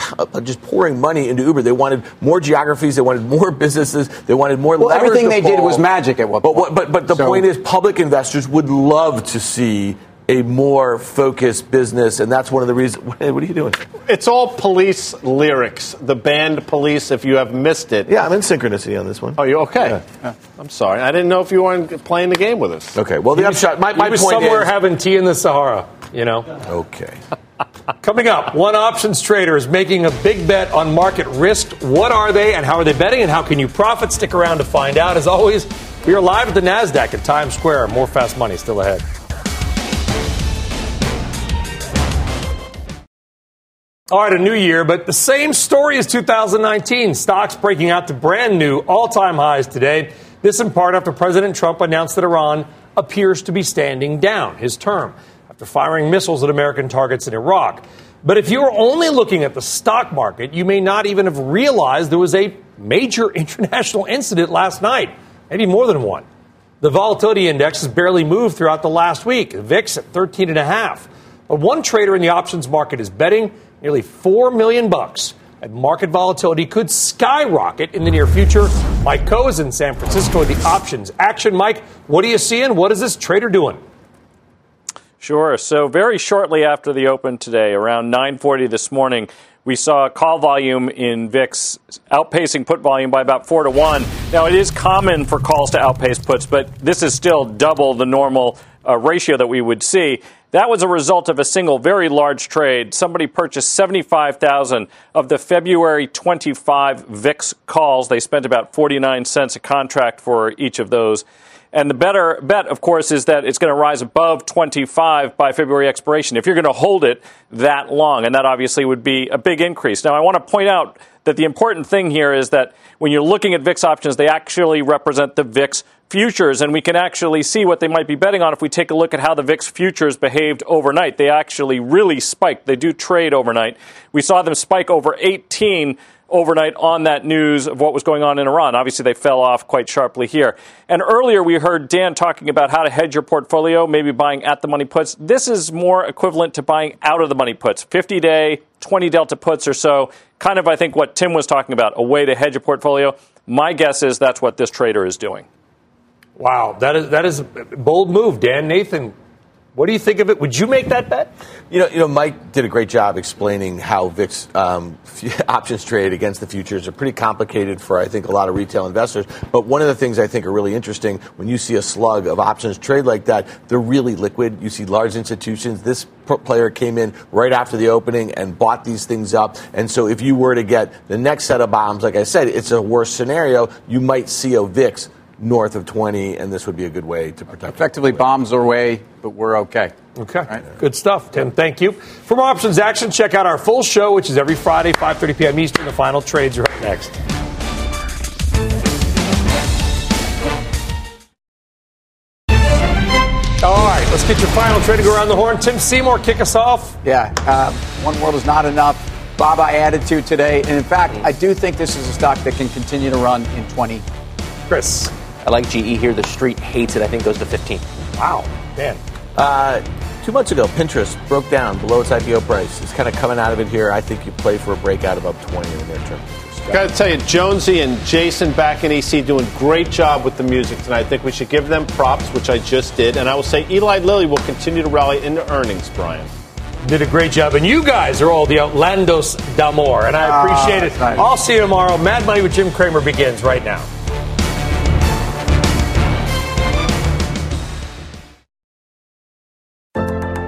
[SPEAKER 4] just pouring money into Uber. They wanted more geographies. They wanted more businesses. They wanted more.
[SPEAKER 3] Well, everything they fall. did was magic at what.
[SPEAKER 4] But point. but but the so, point is, public investors would love to see a more focused business, and that's one of the reasons. What are you doing?
[SPEAKER 2] It's all police lyrics. The band Police. If you have missed it,
[SPEAKER 4] yeah, I'm in synchronicity on this one.
[SPEAKER 2] Oh, you okay? Yeah. Yeah. I'm sorry, I didn't know if you weren't playing the game with us.
[SPEAKER 4] Okay, well the upshot. My, my
[SPEAKER 1] point
[SPEAKER 4] somewhere
[SPEAKER 1] is, having tea in the Sahara. You know.
[SPEAKER 4] Okay.
[SPEAKER 1] Coming up, one options trader is making a big bet on market risk. What are they and how are they betting and how can you profit? Stick around to find out. As always, we are live at the NASDAQ at Times Square. More fast money still ahead. All right, a new year, but the same story as 2019. Stocks breaking out to brand new all time highs today. This in part after President Trump announced that Iran appears to be standing down his term after firing missiles at American targets in Iraq. But if you're only looking at the stock market, you may not even have realized there was a major international incident last night, maybe more than one. The volatility index has barely moved throughout the last week, VIX at 13.5. But one trader in the options market is betting nearly 4 million bucks and market volatility could skyrocket in the near future. Mike Khouw is in San Francisco with the options action. Mike, what are you seeing? What is this trader doing?
[SPEAKER 15] Sure. So very shortly after the open today, around 9:40 this morning, we saw call volume in VIX outpacing put volume by about four to one. Now it is common for calls to outpace puts, but this is still double the normal uh, ratio that we would see. That was a result of a single very large trade. Somebody purchased 75,000 of the February 25 VIX calls. They spent about 49 cents a contract for each of those. And the better bet, of course, is that it's going to rise above 25 by February expiration if you're going to hold it that long. And that obviously would be a big increase. Now, I want to point out that the important thing here is that when you're looking at VIX options, they actually represent the VIX futures, and we can actually see what they might be betting on if we take a look at how the VIX futures behaved overnight. They actually really spiked. They do trade overnight. We saw them spike over 18 overnight on that news of what was going on in Iran. Obviously, they fell off quite sharply here. And earlier, we heard Dan talking about how to hedge your portfolio, maybe buying at the money puts. This is more equivalent to buying out of the money puts, 50 day, 20 delta puts or so. Kind of, I think, what Tim was talking about, a way to hedge a portfolio. My guess is that's what this trader is doing.
[SPEAKER 1] Wow, that is that is a bold move, Dan Nathan. What do you think of it? Would you make that bet?
[SPEAKER 4] You know, you know, Mike did a great job explaining how VIX um, options trade against the futures are pretty complicated for I think a lot of retail investors. But one of the things I think are really interesting when you see a slug of options trade like that, they're really liquid. You see large institutions. This player came in right after the opening and bought these things up. And so if you were to get the next set of bombs, like I said, it's a worse scenario. You might see a VIX north of 20, and this would be a good way to protect.
[SPEAKER 3] Effectively, bombs are away, but we're okay.
[SPEAKER 1] Okay, right. good stuff, Tim. Thank you. For more options action, check out our full show, which is every Friday, 5:30 p.m. Eastern. The final trades are up next. All right, let's get your final trade to go around the horn. Tim Seymour, kick us off.
[SPEAKER 3] Yeah, uh, one world is not enough. Bob, I added to today, and in fact, I do think this is a stock that can continue to run in 20.
[SPEAKER 1] Chris.
[SPEAKER 5] I like GE here. The street hates it. I think goes to 15.
[SPEAKER 1] Wow, man.
[SPEAKER 4] Uh, two months ago, Pinterest broke down below its IPO price. It's kind of coming out of it here. I think you play for a breakout above 20 in the near term.
[SPEAKER 2] Got to tell you, Jonesy and Jason back in EC doing great job with the music tonight. I think we should give them props, which I just did. And I will say Eli Lilly will continue to rally into earnings, Brian.
[SPEAKER 1] Did a great job. And you guys are all the Outlandos d'Amour. And I appreciate it. Nice. I'll see you tomorrow. Mad Money with Jim Cramer begins right now.